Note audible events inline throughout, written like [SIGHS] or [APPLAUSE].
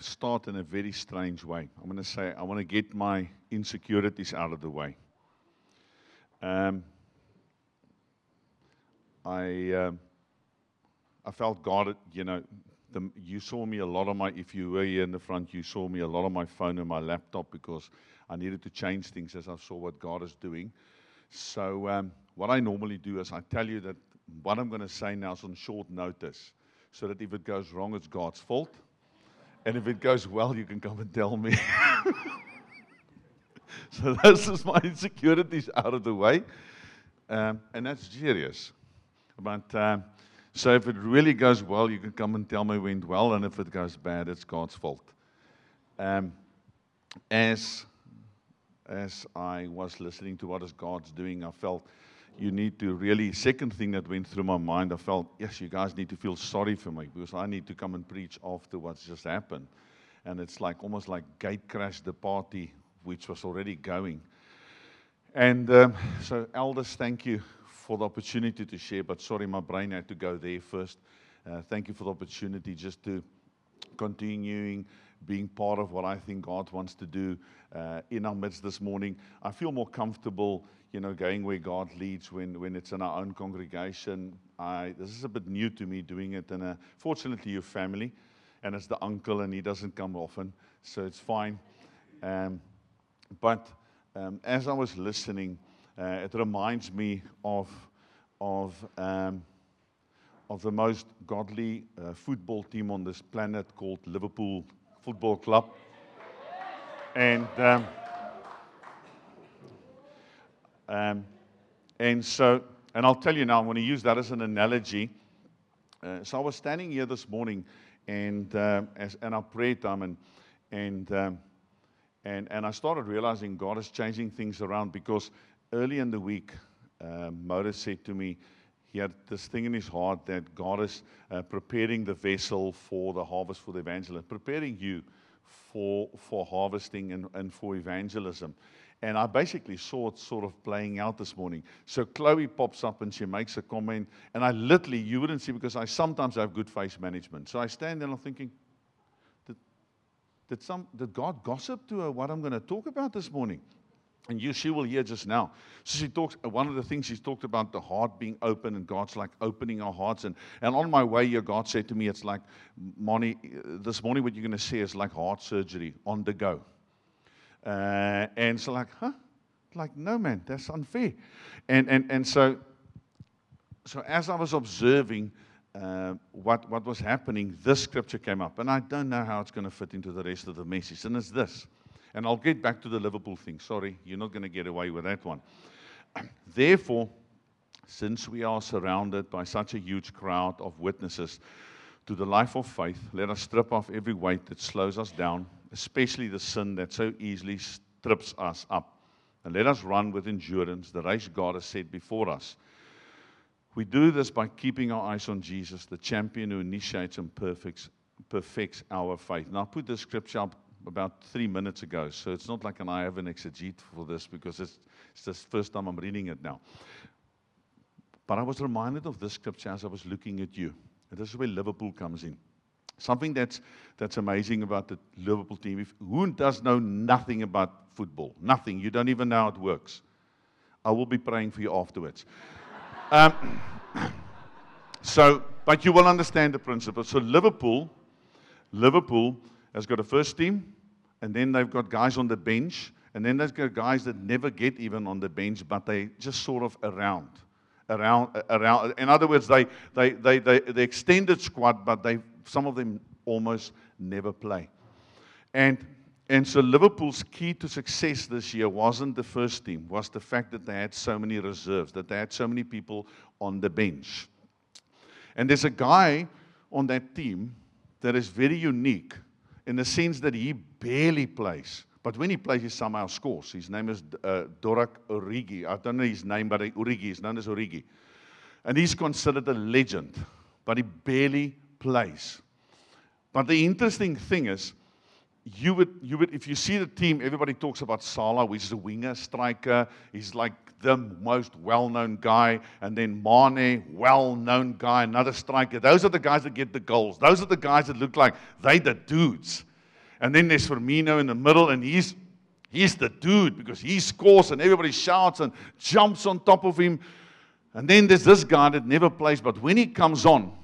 start in a very strange way. I'm going to say, I want to get my insecurities out of the way. Um, I, um, I felt God, you know, the, you saw me a lot of my, if you were here in the front, you saw me a lot of my phone and my laptop because I needed to change things as I saw what God is doing. So, um, what I normally do is I tell you that what I'm going to say now is on short notice so that if it goes wrong, it's God's fault. And if it goes well, you can come and tell me. [LAUGHS] so, this is my insecurities out of the way. Um, and that's serious. But um, so if it really goes well, you can come and tell me it went well, and if it goes bad, it's God's fault. Um, as as I was listening to what is God's doing, I felt you need to really. Second thing that went through my mind, I felt yes, you guys need to feel sorry for me because I need to come and preach after what's just happened, and it's like almost like gate crash the party which was already going. And um, so, elders, thank you for the opportunity to share, but sorry, my brain had to go there first. Uh, thank you for the opportunity just to continuing being part of what I think God wants to do uh, in our midst this morning. I feel more comfortable, you know, going where God leads when, when it's in our own congregation. I, this is a bit new to me doing it, and fortunately, your family, and it's the uncle, and he doesn't come often, so it's fine. Um, but um, as I was listening, uh, it reminds me of, of, um, of the most godly uh, football team on this planet called Liverpool Football Club. And, um, and so, and I'll tell you now, I'm going to use that as an analogy. Uh, so I was standing here this morning and, uh, as, and our prayer time, and, and, um, and, and I started realizing God is changing things around because early in the week, uh, Moda said to me, he had this thing in his heart that God is uh, preparing the vessel for the harvest for the evangelist, preparing you for, for harvesting and, and for evangelism. And I basically saw it sort of playing out this morning. So Chloe pops up and she makes a comment, and I literally, you wouldn't see because I sometimes have good face management. So I stand there and I'm thinking, did, did, some, did God gossip to her what I'm going to talk about this morning? And you, she will hear just now. So she talks, one of the things she's talked about the heart being open, and God's like opening our hearts. And, and on my way here, God said to me, It's like, Manie, this morning, what you're going to see is like heart surgery on the go. Uh, and so, like, huh? Like, no, man, that's unfair. And, and, and so, so, as I was observing uh, what, what was happening, this scripture came up. And I don't know how it's going to fit into the rest of the message. And it's this. And I'll get back to the Liverpool thing. Sorry, you're not going to get away with that one. [CLEARS THROAT] Therefore, since we are surrounded by such a huge crowd of witnesses to the life of faith, let us strip off every weight that slows us down, especially the sin that so easily strips us up. And let us run with endurance the race God has set before us. We do this by keeping our eyes on Jesus, the champion who initiates and perfects, perfects our faith. Now, I put this scripture up about three minutes ago. So it's not like an I have an exegete for this because it's, it's the first time I'm reading it now. But I was reminded of this scripture as I was looking at you. And this is where Liverpool comes in. Something that's, that's amazing about the Liverpool team. If, who does know nothing about football? Nothing. You don't even know how it works. I will be praying for you afterwards. [LAUGHS] um, [CLEARS THROAT] so, but you will understand the principle. So, Liverpool, Liverpool has got a first team, and then they've got guys on the bench, and then they've got guys that never get even on the bench, but they just sort of around. Around, around. In other words, they, they, they, they, the extended squad, but they, some of them almost never play. And, and so Liverpool's key to success this year wasn't the first team, was the fact that they had so many reserves, that they had so many people on the bench. And there's a guy on that team that is very unique in the sense that he barely plays. But when he plays, he somehow scores. His name is uh, Dorak Origi. I don't know his name, but Origi is known as Origi. And he's considered a legend, but he barely plays. But the interesting thing is, you would, you would, if you see the team, everybody talks about Salah, which is a winger, striker. He's like the most well known guy. And then Mane, well known guy, another striker. Those are the guys that get the goals. Those are the guys that look like they the dudes. And then there's Firmino in the middle, and he's he's the dude because he scores and everybody shouts and jumps on top of him. And then there's this guy that never plays, but when he comes on,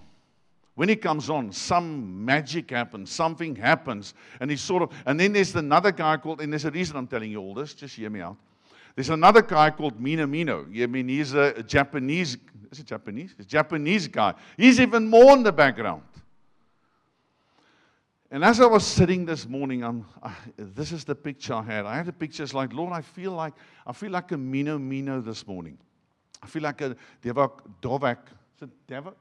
when he comes on, some magic happens, something happens, and he's sort of. And then there's another guy called, and there's a reason I'm telling you all this. Just hear me out. There's another guy called Minamino. I mean, he's a Japanese. Is it Japanese? He's a Japanese guy. He's even more in the background. And as I was sitting this morning, I, this is the picture I had. I had a picture. It's like, Lord, I feel like I feel like a Mino Mino this morning. I feel like a Devak Dovak. Is it Devak?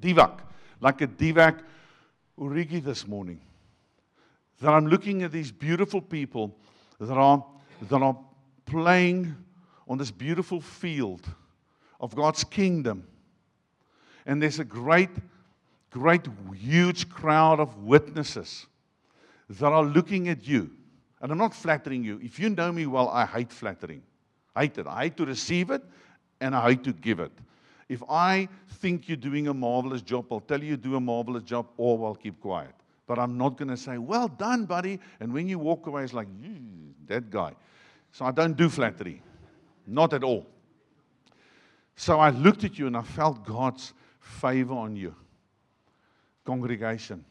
Divak. Like a Divak Urigi this morning. That I'm looking at these beautiful people that are, that are playing on this beautiful field of God's kingdom. And there's a great great, huge crowd of witnesses that are looking at you. And I'm not flattering you. If you know me well, I hate flattering. I hate it. I hate to receive it and I hate to give it. If I think you're doing a marvelous job, I'll tell you you do a marvelous job or I'll keep quiet. But I'm not going to say, well done, buddy. And when you walk away, it's like, that guy. So I don't do flattery. Not at all. So I looked at you and I felt God's favor on you congregation.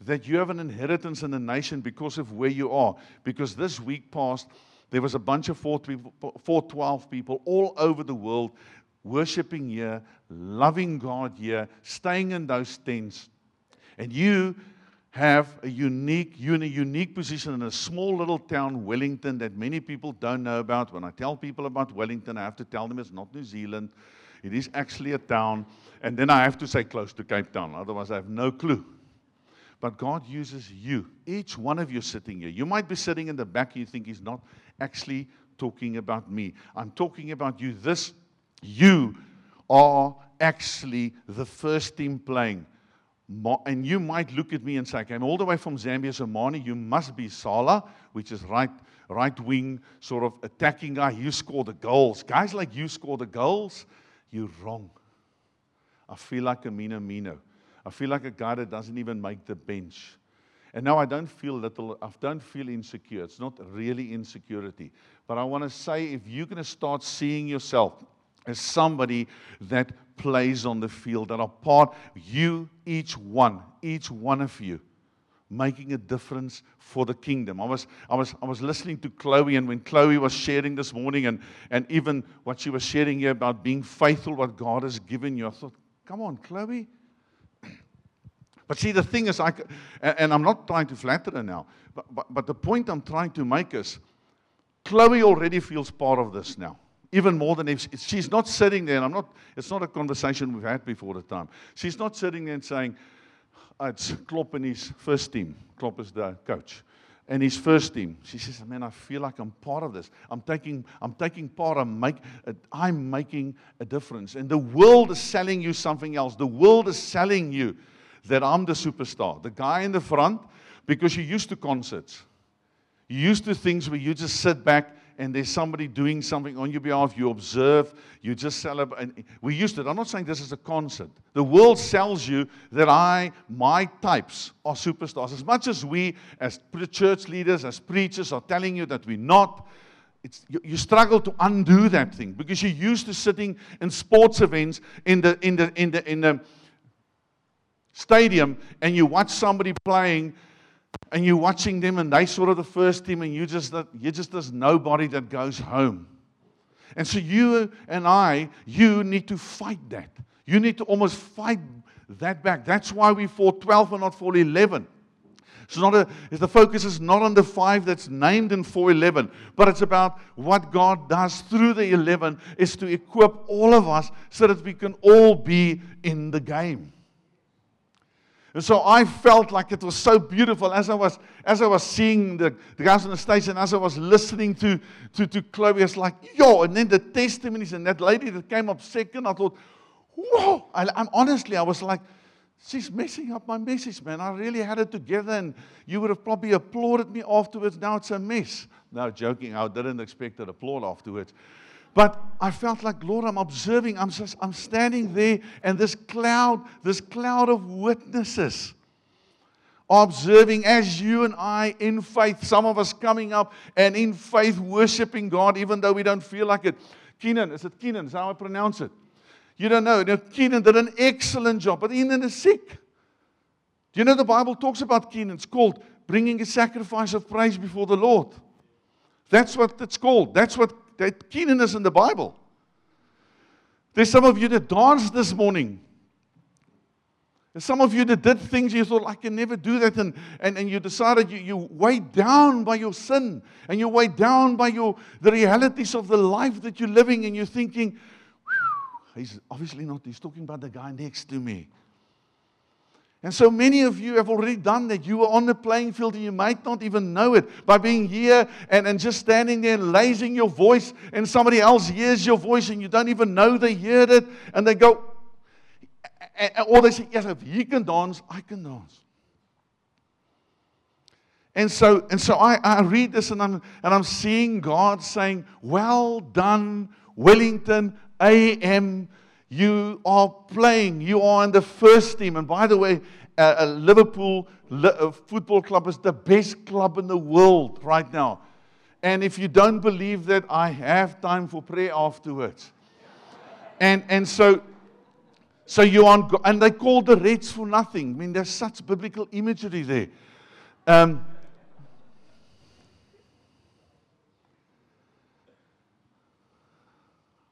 That you have an inheritance in the nation because of where you are. Because this week past, there was a bunch of 412 people all over the world worshiping here, loving God here, staying in those tents. And you have a unique, unique position in a small little town, Wellington, that many people don't know about. When I tell people about Wellington, I have to tell them it's not New Zealand. It is actually a town. And then I have to say close to Cape Town, otherwise, I have no clue. But God uses you, each one of you sitting here. You might be sitting in the back, you think He's not actually talking about me. I'm talking about you. This, you are actually the first team playing. And you might look at me and say, I came all the way from Zambia, Zomani. You must be Salah, which is right, right wing, sort of attacking guy. You score the goals. Guys like you score the goals. You're wrong. I feel like a Minamino. I feel like a guy that doesn't even make the bench. And now I don't feel little, I don't feel insecure. It's not really insecurity. But I want to say if you're going to start seeing yourself as somebody that plays on the field, that are part, you, each one, each one of you, making a difference for the kingdom. I was, I was, I was listening to Chloe, and when Chloe was sharing this morning, and, and even what she was sharing here about being faithful, what God has given you, I thought, come on, Chloe. [CLEARS THROAT] But see, the thing is, I, and I'm not trying to flatter her now, but, but, but the point I'm trying to make is Chloe already feels part of this now even more than if she's not sitting there and i'm not it's not a conversation we've had before the time she's not sitting there and saying oh, it's Klopp and his first team. Klopp is the coach. And his first team. She says, Man, I feel like I'm part of this. I'm taking, I'm taking part. I'm, make, I'm making a difference. And the world is selling you something else. The world is selling you that I'm the superstar, the guy in the front, because you're used to concerts. You're used to things where you just sit back and there's somebody doing something on your behalf, you observe, you just celebrate. We used to. I'm not saying this is a concert. The world sells you that I, my types are superstars. As much as we, as church leaders, as preachers, are telling you that we're not, it's, you, you, struggle to undo that thing because you're used to sitting in sports events in the, in the, in the, in the stadium and you watch somebody playing and you're watching them and they sort of the first team and you just you're just this nobody that goes home. And so you and I, you need to fight that. You need to almost fight that back. That's why we fought 12 and not 411. It's not a, the focus is not on the five that's named in 411, but it's about what God does through the 11 is to equip all of us so that we can all be in the game. And so I felt like it was so beautiful as I was, as I was seeing the, the guys on the stage and as I was listening to, to, to Chloe, it's like, yo, and then the testimonies and that lady that came up second, I thought, whoa. I, I'm honestly, I was like, she's messing up my message, man. I really had it together and you would have probably applauded me afterwards. Now it's a mess. No, joking, I didn't expect an applaud afterwards. But I felt like, Lord, I'm observing. I'm, just, I'm standing there, and this cloud, this cloud of witnesses observing as you and I in faith, some of us coming up and in faith worshiping God, even though we don't feel like it. Keenan, is it Keenan? Is how I pronounce it? You don't know. Now, Keenan did an excellent job, but Keenan is sick. Do you know the Bible talks about Keenan? It's called bringing a sacrifice of praise before the Lord. That's what it's called. That's what that Keenan is in the Bible. There's some of you that danced this morning. And some of you that did things you thought, I can never do that. And, and, and you decided you, you weighed down by your sin and you're weighed down by your, the realities of the life that you're living. And you're thinking, He's obviously not, he's talking about the guy next to me. And so many of you have already done that. You are on the playing field and you might not even know it by being here and, and just standing there and raising your voice, and somebody else hears your voice and you don't even know they heard it, and they go, or they say, Yes, if he can dance, I can dance. And so, and so I, I read this and I'm, and I'm seeing God saying, Well done, Wellington, AM, you are playing. You are in the first team. And by the way, uh, Liverpool uh, Football Club is the best club in the world right now. And if you don't believe that, I have time for prayer afterwards. And, and so, so you on, and they call the Reds for nothing. I mean, there's such biblical imagery there. Um,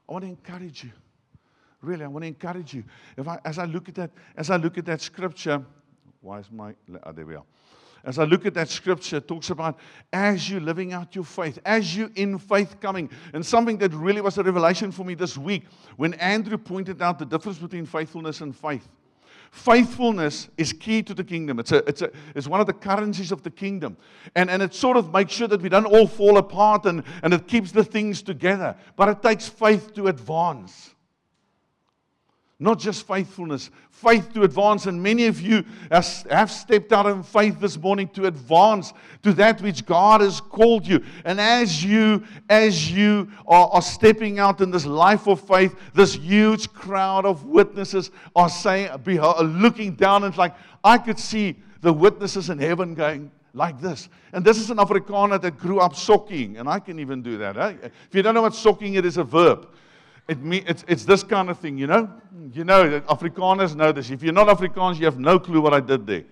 I want to encourage you. Really, I want to encourage you. If I, as I look at that, as I look at that scripture, why is my oh, there we are. As I look at that scripture, it talks about as you living out your faith, as you in faith coming. And something that really was a revelation for me this week when Andrew pointed out the difference between faithfulness and faith. Faithfulness is key to the kingdom. It's, a, it's, a, it's one of the currencies of the kingdom. And, and it sort of makes sure that we don't all fall apart and, and it keeps the things together. But it takes faith to advance. Not just faithfulness, faith to advance. And many of you have stepped out in faith this morning to advance to that which God has called you. And as you, as you are, are stepping out in this life of faith, this huge crowd of witnesses are saying, are looking down and it's like, I could see the witnesses in heaven going, like this. And this is an Afrikaner that grew up socking, and I can even do that. Eh? If you don't know what socking it is a verb. It me, it's, it's this kind of thing, you know? You know, that Afrikaners know this. If you're not Afrikaans, you have no clue what I did there.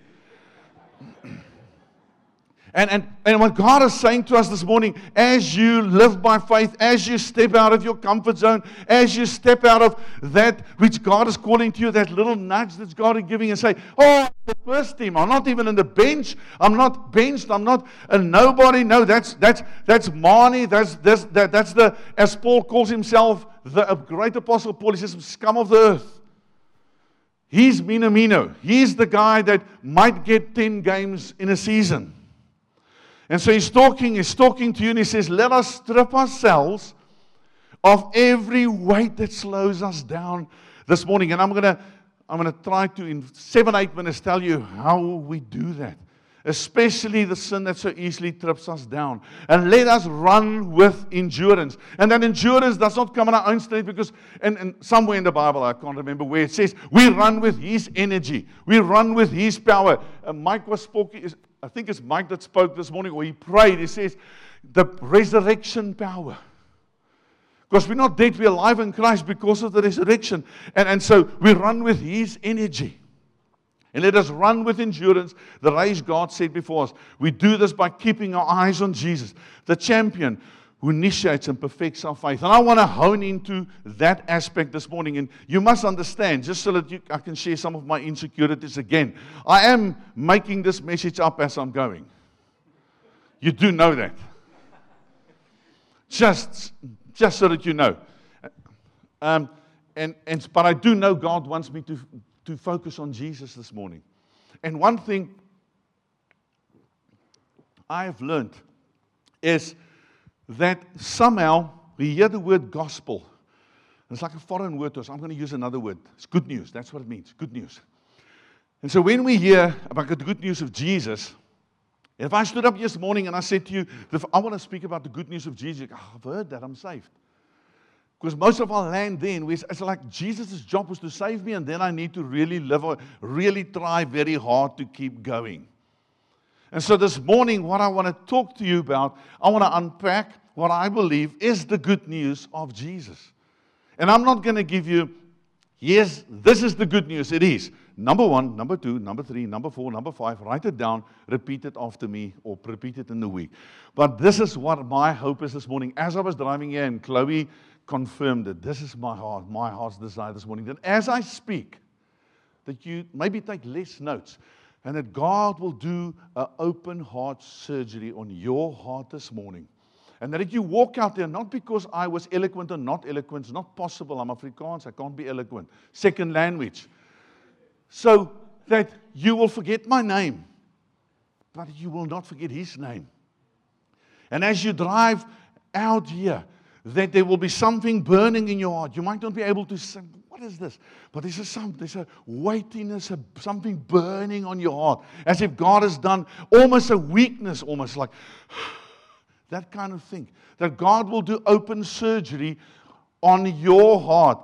And, and, and what God is saying to us this morning, as you live by faith, as you step out of your comfort zone, as you step out of that which God is calling to you, that little nudge that God is giving, and say, Oh, the first team, I'm not even in the bench, I'm not benched, I'm not a nobody. No, that's that's that's Manie, that's that's that, that's the as Paul calls himself, the great apostle Paul, he says, scum of the earth. He's Minamino. He's the guy that might get 10 games in a season. And so he's talking, he's talking to you, and he says, Let us strip ourselves of every weight that slows us down this morning. And I'm gonna I'm gonna try to in seven, eight minutes tell you how we do that. Especially the sin that so easily trips us down. And let us run with endurance. And that endurance does not come in our own strength because, and, and somewhere in the Bible, I can't remember where it says, we run with His energy. We run with His power. Uh, Mike was speaking, I think it's Mike that spoke this morning, or he prayed. He says, the resurrection power. Because we're not dead, we're alive in Christ because of the resurrection. And, and so we run with His energy. And let us run with endurance the race God set before us. We do this by keeping our eyes on Jesus, the champion who initiates and perfects our faith. And I want to hone into that aspect this morning. And you must understand, just so that you, I can share some of my insecurities again, I am making this message up as I'm going. You do know that. Just, just so that you know. Um, and, and, but I do know God wants me to, to focus on Jesus this morning. And one thing I have learned is that somehow we hear the word gospel. It's like a foreign word to us. I'm going to use another word. It's good news. That's what it means. Good news. And so when we hear about the good news of Jesus, if I stood up this morning and I said to you, I want to speak about the good news of Jesus, I've heard that, I'm saved. Because most of our land then, it's like Jesus' job was to save me, and then I need to really live, really try very hard to keep going. And so this morning, what I want to talk to you about, I want to unpack what I believe is the good news of Jesus. And I'm not going to give you, yes, this is the good news. It is. Number one, number two, number three, number four, number five. Write it down, repeat it after me, or repeat it in the week. But this is what my hope is this morning. As I was driving here, and Chloe confirmed it, this is my heart, my heart's desire this morning. That as I speak, that you maybe take less notes, and that God will do an open heart surgery on your heart this morning. And that if you walk out there not because I was eloquent or not eloquent, it's not possible. I'm Afrikaans, I can't be eloquent. Second language. So that you will forget my name, but you will not forget his name. And as you drive out here, that there will be something burning in your heart. You might not be able to say, What is this? But there's a, some, there's a weightiness, a, something burning on your heart, as if God has done almost a weakness, almost like [SIGHS] that kind of thing. That God will do open surgery on your heart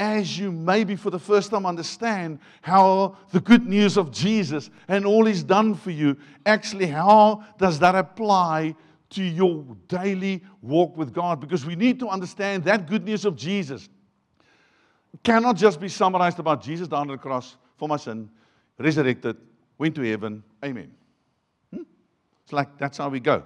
as you maybe for the first time understand how the good news of Jesus and all he's done for you, actually, how does that apply to your daily walk with God? Because we need to understand that good news of Jesus cannot just be summarized about Jesus down on the cross for my sin, resurrected, went to heaven, amen. Hmm? It's like that's how we go.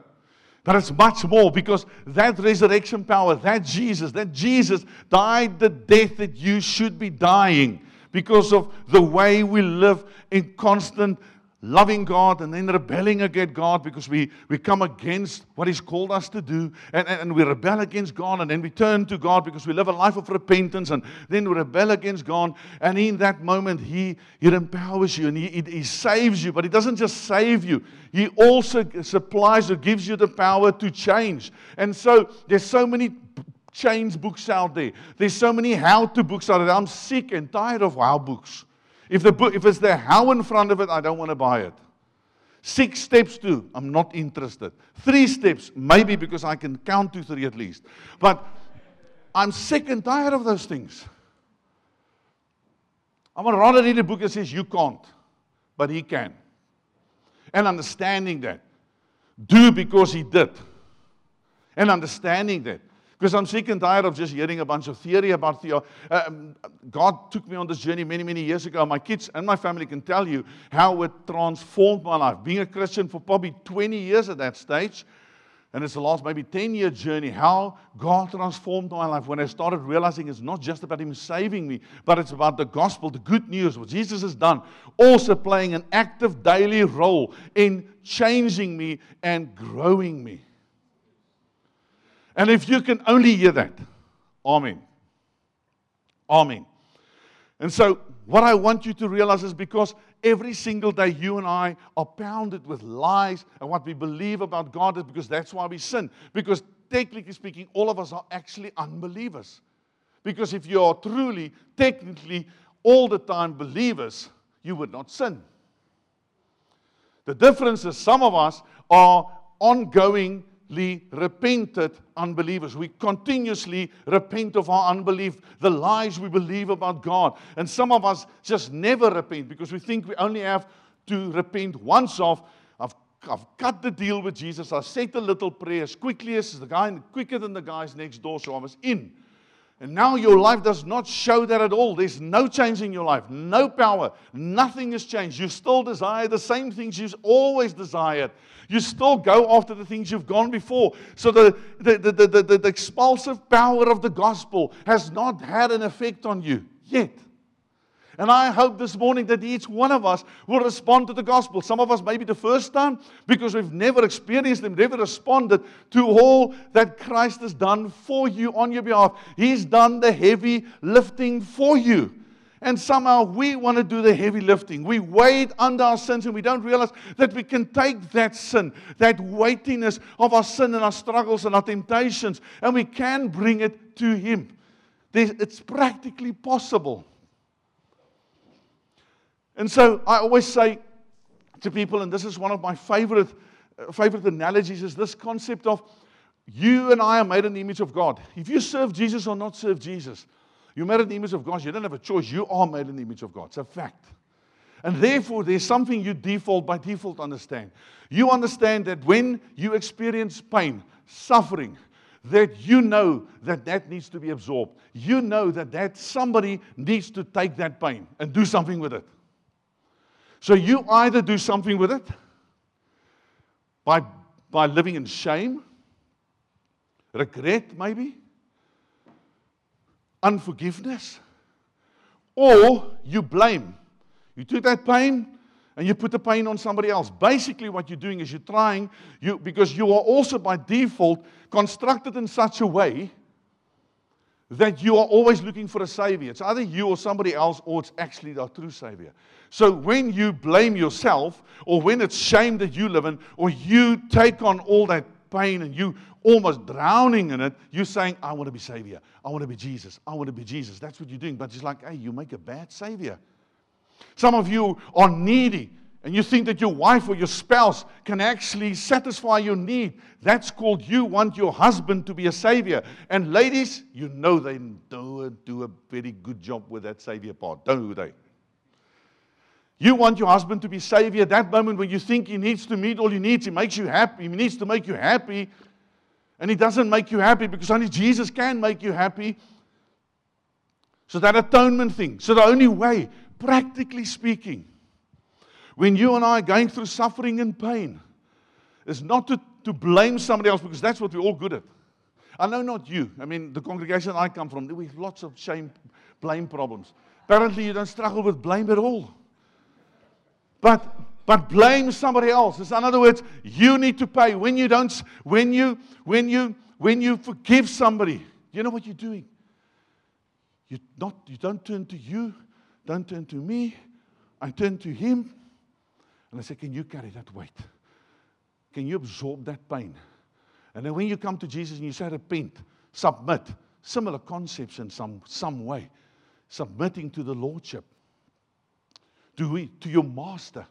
But it's much more because that resurrection power, that Jesus, that Jesus died the death that you should be dying because of the way we live in constant loving God and then rebelling against God because we, we come against what He's called us to do and, and, and, we rebel against God and then we turn to God because we live a life of repentance and then we rebel against God. And in that moment, He, he empowers you and he, he, he saves you. But He doesn't just save you, He also supplies or gives you the power to change. And so there's so many change books out there, there's so many how to books out there. I'm sick and tired of how books. If, the book, if it's the how in front of it, I don't want to buy it. Six steps to, I'm not interested. Three steps, maybe because I can count to three at least. But I'm sick and tired of those things. I would rather read a book that says you can't, but he can. And understanding that. Do because he did. And understanding that. Because I'm sick and tired of just hearing a bunch of theory about theology. Uh, um, God took me on this journey many, many years ago. My kids and my family can tell you how it transformed my life. Being a Christian for probably 20 years at that stage, and it's the last maybe 10 year journey, how God transformed my life when I started realizing it's not just about Him saving me, but it's about the gospel, the good news, what Jesus has done, also playing an active daily role in changing me and growing me. And if you can only hear that, Amen. Amen. And so, what I want you to realize is because every single day you and I are pounded with lies and what we believe about God is because that's why we sin. Because technically speaking, all of us are actually unbelievers. Because if you are truly, technically, all the time believers, you would not sin. The difference is some of us are ongoing repented unbelievers. We continuously repent of our unbelief, the lies we believe about God. And some of us just never repent because we think we only have to repent once off. I've, I've cut the deal with Jesus. I said a little prayer as quickly as the guy, quicker than the guys next door, so I was in. And now your life does not show that at all. There's no change in your life, no power, nothing has changed. You still desire the same things you've always desired. You still go after the things you've gone before. So the, the, the, the, the, the expulsive power of the gospel has not had an effect on you yet. And I hope this morning that each one of us will respond to the gospel. Some of us maybe the first time because we've never experienced Him, never responded to all that Christ has done for you on your behalf. He's done the heavy lifting for you. And somehow we want to do the heavy lifting. We wait under our sins and we don't realize that we can take that sin, that weightiness of our sin and our struggles and our temptations, and we can bring it to Him. it's practically possible. And so I always say to people, and this is one of my favorite, uh, favorite analogies, is this concept of you and I are made in the image of God. If you serve Jesus or not serve Jesus, you're made in the image of God. You don't have a choice. You are made in the image of God. It's a fact. And therefore, there's something you default by default understand. You understand that when you experience pain, suffering, that you know that that needs to be absorbed. You know that that somebody needs to take that pain and do something with it. So you either do something with it by, by living in shame, regret maybe, unforgiveness, or you blame. You took that pain and you put the pain on somebody else. Basically, what you're doing is you're trying, you, because you are also by default constructed in such a way that you are always looking for a savior. It's either you or somebody else, or it's actually the true savior. So when you blame yourself, or when it's shame that you live in, or you take on all that pain and you almost drowning in it, you're saying, I want to be savior. I want to be Jesus. I want to be Jesus. That's what you're doing. But it's like, hey, you make a bad savior. Some of you are needy and you think that your wife or your spouse can actually satisfy your need. That's called you want your husband to be a savior. And ladies, you know they don't do a very good job with that savior part, don't they? You want your husband to be savior that moment when you think he needs to meet all your needs. He makes you happy. He needs to make you happy. And he doesn't make you happy because only Jesus can make you happy. So that atonement thing. So the only way practically speaking, when you and I are going through suffering and pain, is not to, to blame somebody else because that's what we're all good at. I know not you. I mean, the congregation I come from, we have lots of shame, blame problems. Apparently, you don't struggle with blame at all. But but blame somebody else. in other words, you need to pay. When you don't, when you, when you, when you forgive somebody, you know what you're doing? You not, you don't turn to you, don't turn to me. I turn to him and I say, Can you carry that weight? Can you absorb that pain? And then when you come to Jesus and you say, Repent, submit, similar concepts in some, some way, submitting to the Lordship, to, we, to your master.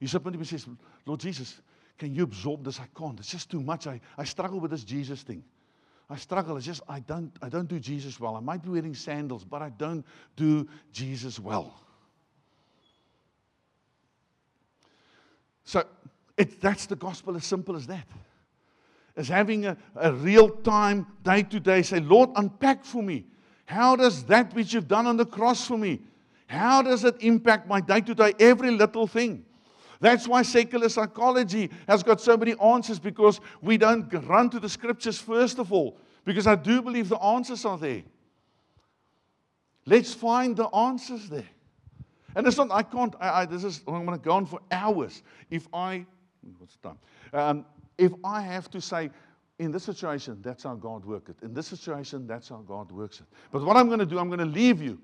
You submit to him and says, Lord Jesus, can you absorb this? I can't. It's just too much. I, I struggle with this Jesus thing. I struggle. It's just I don't I don't do Jesus well. I might be wearing sandals, but I don't do Jesus well. So it, that's the gospel as simple as that. As having a, a real time, day to day, say, Lord, unpack for me. How does that which you've done on the cross for me, how does it impact my day to day, every little thing? That's why secular psychology has got so many answers because we don't run to the scriptures first of all, because I do believe the answers are there. Let's find the answers there. And it's not, I can't, I, I, this is, I'm going to go on for hours. If I, what's the time? Um, if I have to say, in this situation, that's how God works it. In this situation, that's how God works it. But what I'm going to do, I'm going to leave you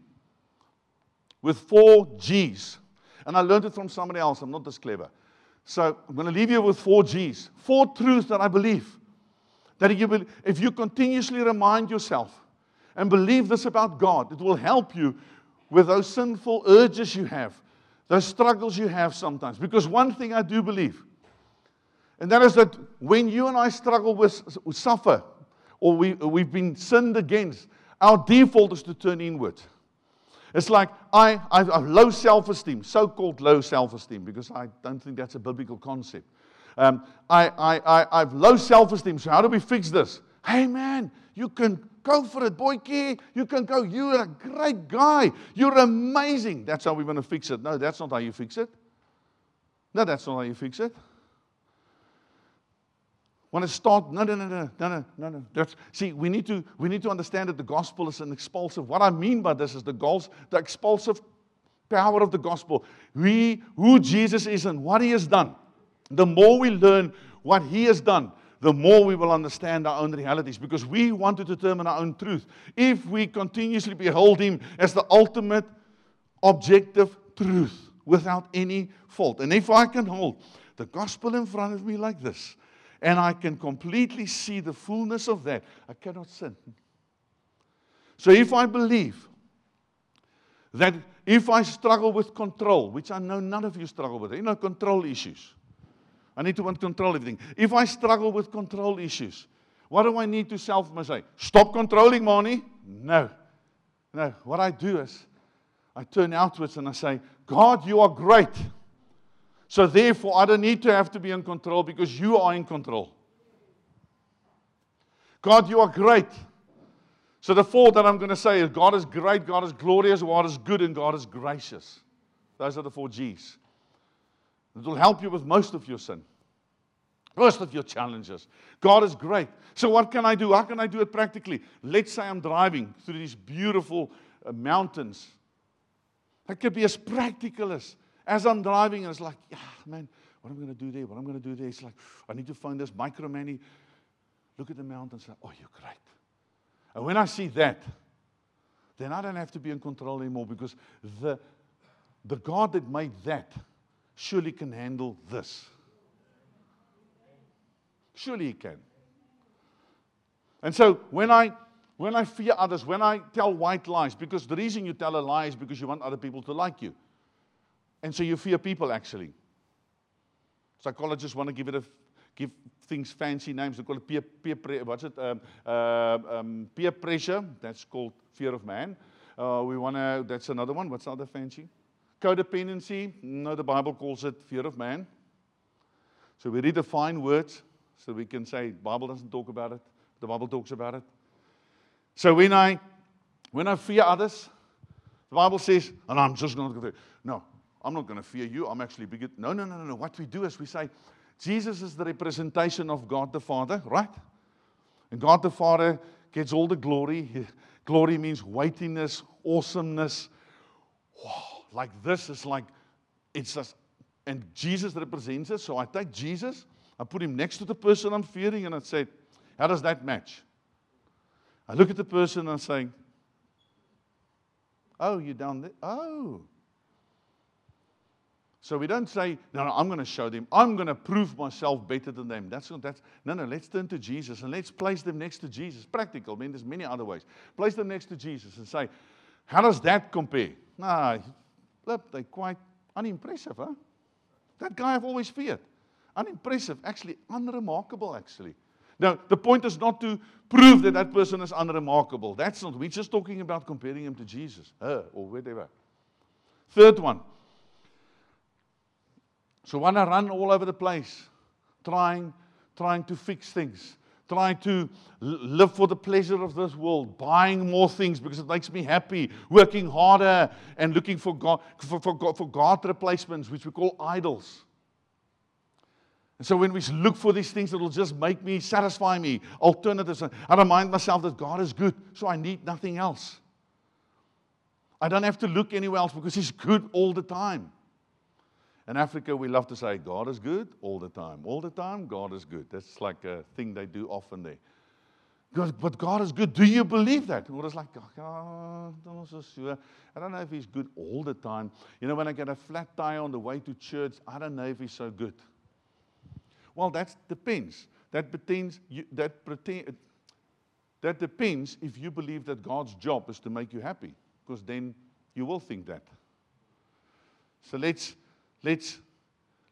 with four G's and I learned it from somebody else. I'm not this clever. So I'm going to leave you with four G's, four truths that I believe. That you, if you continuously remind yourself and believe this about God, it will help you with those sinful urges you have, those struggles you have sometimes. Because one thing I do believe, and that is that when you and I struggle with, suffer, or we, we've been sinned against, our default is to turn inward. It's like I, I have low self esteem, so called low self esteem, because I don't think that's a biblical concept. Um, I, I, I, I have low self esteem, so how do we fix this? Hey man, you can go for it, boy. You can go. You're a great guy. You're amazing. That's how we're going to fix it. No, that's not how you fix it. No, that's not how you fix it want to start. No, no, no, no, no, no, no, no. See, we need, to, we need to understand that the gospel is an expulsive. What I mean by this is the, goals, the expulsive power of the gospel. We, who Jesus is and what he has done. The more we learn what he has done, the more we will understand our own realities because we want to determine our own truth. If we continuously behold him as the ultimate objective truth without any fault. And if I can hold the gospel in front of me like this, and I can completely see the fullness of that, I cannot sin. So if I believe that if I struggle with control, which I know none of you struggle with, you know, control issues. I need to want control everything. If I struggle with control issues, what do I need to self say? Stop controlling money? No. No. What I do is I turn outwards and I say, God, you are great. So therefore, I don't need to have to be in control because you are in control. God, you are great. So the four that I'm going to say is God is great, God is glorious, God is good, and God is gracious. Those are the four G's. It will help you with most of your sin, most of your challenges. God is great. So, what can I do? How can I do it practically? Let's say I'm driving through these beautiful uh, mountains. I could be as practical as as I'm driving, and it's like, yeah, man, what am I going to do there? What am I going to do there? It's like, I need to find this micro mini. Look at the mountains. Oh, you're great. And when I see that, then I don't have to be in control anymore because the, the God that made that surely can handle this. Surely He can. And so when I when I fear others, when I tell white lies, because the reason you tell a lie is because you want other people to like you. And so you fear people actually. Psychologists want to give it a give things fancy names. They call it peer, peer what's it? Um, uh, um, peer pressure. That's called fear of man. Uh, we want to, that's another one. What's the other fancy? Codependency. No, the Bible calls it fear of man. So we redefine words so we can say, Bible doesn't talk about it. The Bible talks about it. So when I, when I fear others, the Bible says, and I'm just going to, no, I'm not going to fear you. I'm actually. No, no, no, no, no. What we do is we say, Jesus is the representation of God the Father, right? And God the Father gets all the glory. Glory means weightiness, awesomeness. Wow, like this is like, it's just, and Jesus represents it. So I take Jesus, I put him next to the person I'm fearing, and I say, how does that match? I look at the person and I'm saying, oh, you're down there? Oh. So we don't say, no, no, I'm going to show them. I'm going to prove myself better than them. That's not, that's, no, no, let's turn to Jesus and let's place them next to Jesus. Practical. I mean, there's many other ways. Place them next to Jesus and say, how does that compare? Nah, look, they're quite unimpressive, huh? That guy I've always feared. Unimpressive, actually, unremarkable, actually. Now, the point is not to prove that that person is unremarkable. That's not, we're just talking about comparing him to Jesus, her, or whatever. Third one, so when I run all over the place, trying, trying to fix things, trying to live for the pleasure of this world, buying more things because it makes me happy, working harder and looking for God, for, for, God, for God replacements, which we call idols. And so when we look for these things that will just make me, satisfy me, alternatives, I remind myself that God is good, so I need nothing else. I don't have to look anywhere else because He's good all the time. In Africa, we love to say, God is good all the time. All the time, God is good. That's like a thing they do often there. God, but God is good. Do you believe that? Or it's like, oh, I'm not so sure. I don't know if He's good all the time. You know, when I get a flat tire on the way to church, I don't know if He's so good. Well, that depends. That depends. That, pretend, that depends if you believe that God's job is to make you happy, because then you will think that. So let's let's,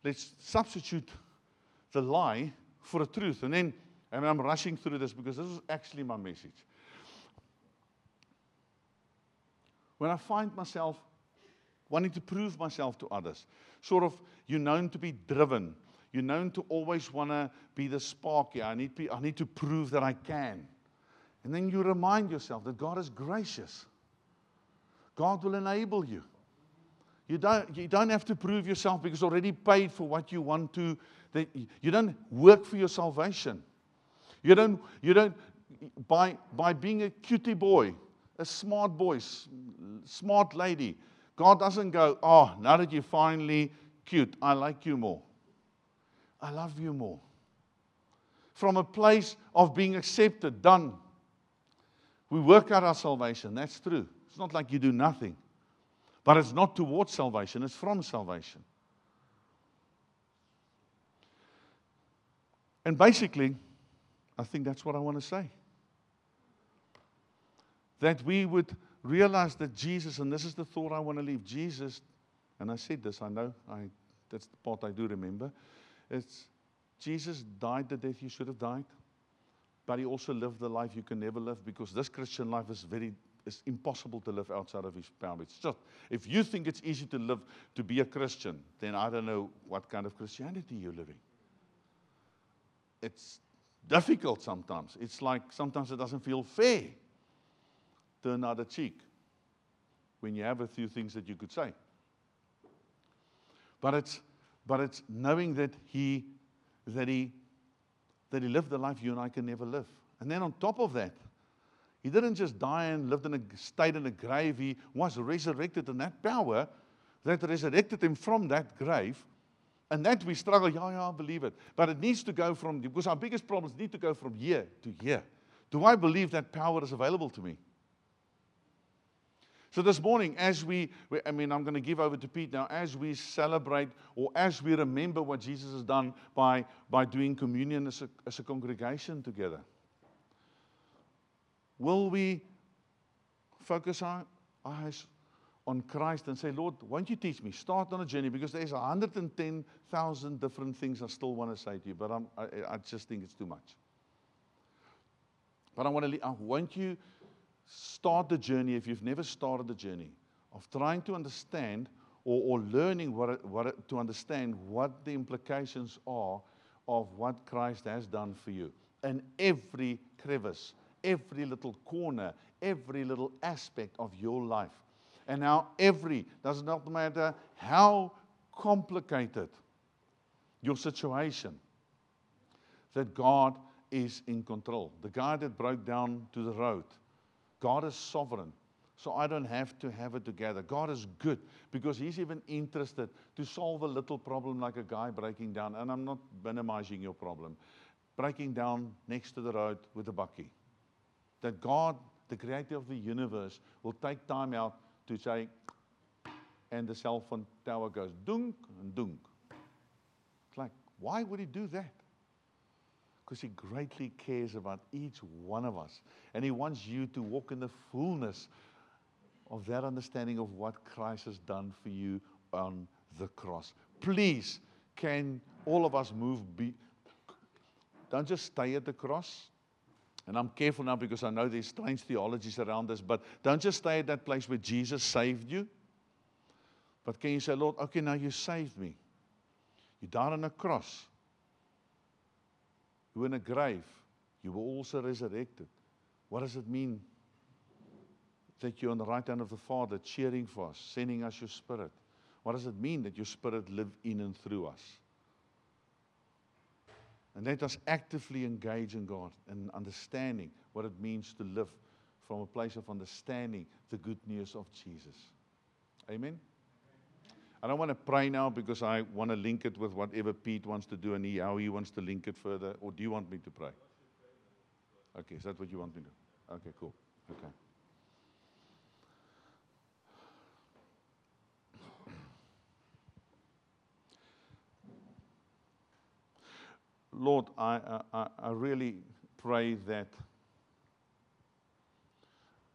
let's substitute the lie for a truth. And then, and I'm rushing through this because this is actually my message. When I find myself wanting to prove myself to others, sort of, you're known to be driven. You're known to always want to be the spark. Yeah, I need, be, I need to prove that I can. And then you remind yourself that God is gracious. God will enable you. You don't, you don't have to prove yourself because already paid for what you want to. You don't work for your salvation. You don't, you don't by, by being a cutie boy, a smart boy, smart lady, God doesn't go, oh, now that you're finally cute, I like you more. I love you more. From a place of being accepted, done. We work out our salvation. That's true. It's not like you do nothing. But it's not towards salvation, it's from salvation. And basically, I think that's what I want to say. That we would realize that Jesus, and this is the thought I want to leave Jesus, and I said this, I know, I, that's the part I do remember. It's Jesus died the death you should have died, but he also lived the life you can never live because this Christian life is very it's impossible to live outside of his power. It's just, if you think it's easy to live, to be a Christian, then I don't know what kind of Christianity you're living. It's difficult sometimes. It's like sometimes it doesn't feel fair. Turn another cheek when you have a few things that you could say. But it's, but it's knowing that he, that, he, that he lived the life you and I can never live. And then on top of that, he didn't just die and lived in a stayed in a grave. He was resurrected in that power that resurrected him from that grave. And that we struggle, yeah, yeah, I believe it. But it needs to go from, because our biggest problems need to go from here to here. Do I believe that power is available to me? So this morning, as we, I mean, I'm going to give over to Pete now, as we celebrate or as we remember what Jesus has done by, by doing communion as a, as a congregation together. Will we focus our eyes on Christ and say, Lord, won't you teach me? Start on a journey because there's 110,000 different things I still want to say to you, but I'm, I, I just think it's too much. But I want to, I want you start the journey if you've never started the journey of trying to understand or, or learning what, what, to understand what the implications are of what Christ has done for you. And every crevice, every little corner, every little aspect of your life. And now, every, does not matter how complicated your situation, that God is in control. The guy that broke down to the road, God is sovereign. So I don't have to have it together. God is good because He's even interested to solve a little problem like a guy breaking down. And I'm not minimizing your problem. Breaking down next to the road with a bucky that God, the creator of the universe, will take time out to say, and the cell phone tower goes dunk and dunk. It's like, why would he do that? Because he greatly cares about each one of us. And he wants you to walk in the fullness of that understanding of what Christ has done for you on the cross. Please, can all of us move? Be, don't just stay at the cross. And I'm careful now because I know there's strange theologies around this, but don't just stay at that place where Jesus saved you. But can you say, Lord, okay, now you saved me. You died on a cross. You were in a grave. You were also resurrected. What does it mean that you're on the right hand of the Father, cheering for us, sending us your spirit? What does it mean that your spirit live in and through us? And let us actively engage in God and understanding what it means to live from a place of understanding the good news of Jesus. Amen. I don't want to pray now because I want to link it with whatever Pete wants to do and he, how he wants to link it further. Or do you want me to pray? Okay, is that what you want me to do? Okay, cool. Okay. Lord, I, I, I really pray that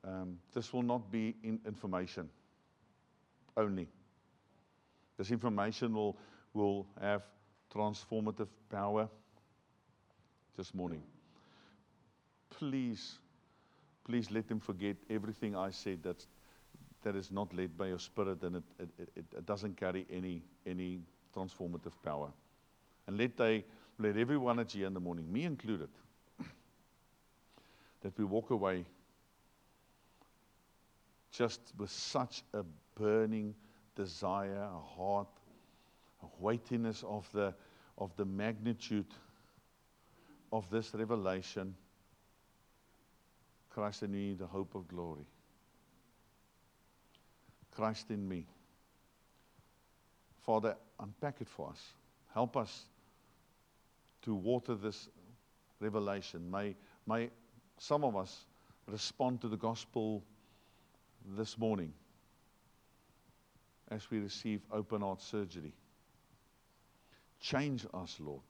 um, this will not be in information only. This information will, will have transformative power this morning. Please, please let them forget everything I said that's, that is not led by your spirit and it, it, it, it doesn't carry any, any transformative power. And let they let everyone at here in the morning, me included, that we walk away just with such a burning desire, a heart, a weightiness of the, of the magnitude of this revelation. Christ in me, the hope of glory. Christ in me. Father, unpack it for us. Help us to water this revelation. May, may some of us respond to the gospel this morning as we receive open heart surgery. Change us, Lord.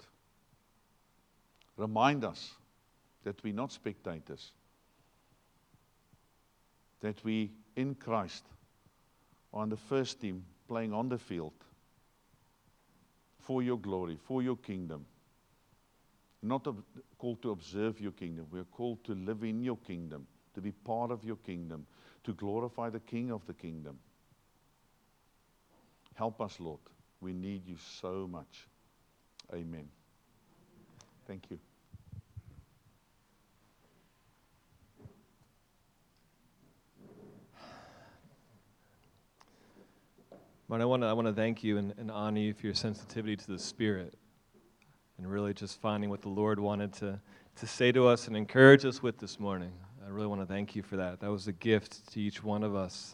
Remind us that we're not spectators, that we in Christ are on the first team playing on the field for your glory, for your kingdom not called to observe your kingdom. We are called to live in your kingdom, to be part of your kingdom, to glorify the King of the kingdom. Help us, Lord. We need you so much. Amen. Thank you. Manie, I want to I thank you and, and honor you for your sensitivity to the Spirit, and really just finding what the Lord wanted to to say to us and encourage us with this morning. I really want to thank you for that. That was a gift to each one of us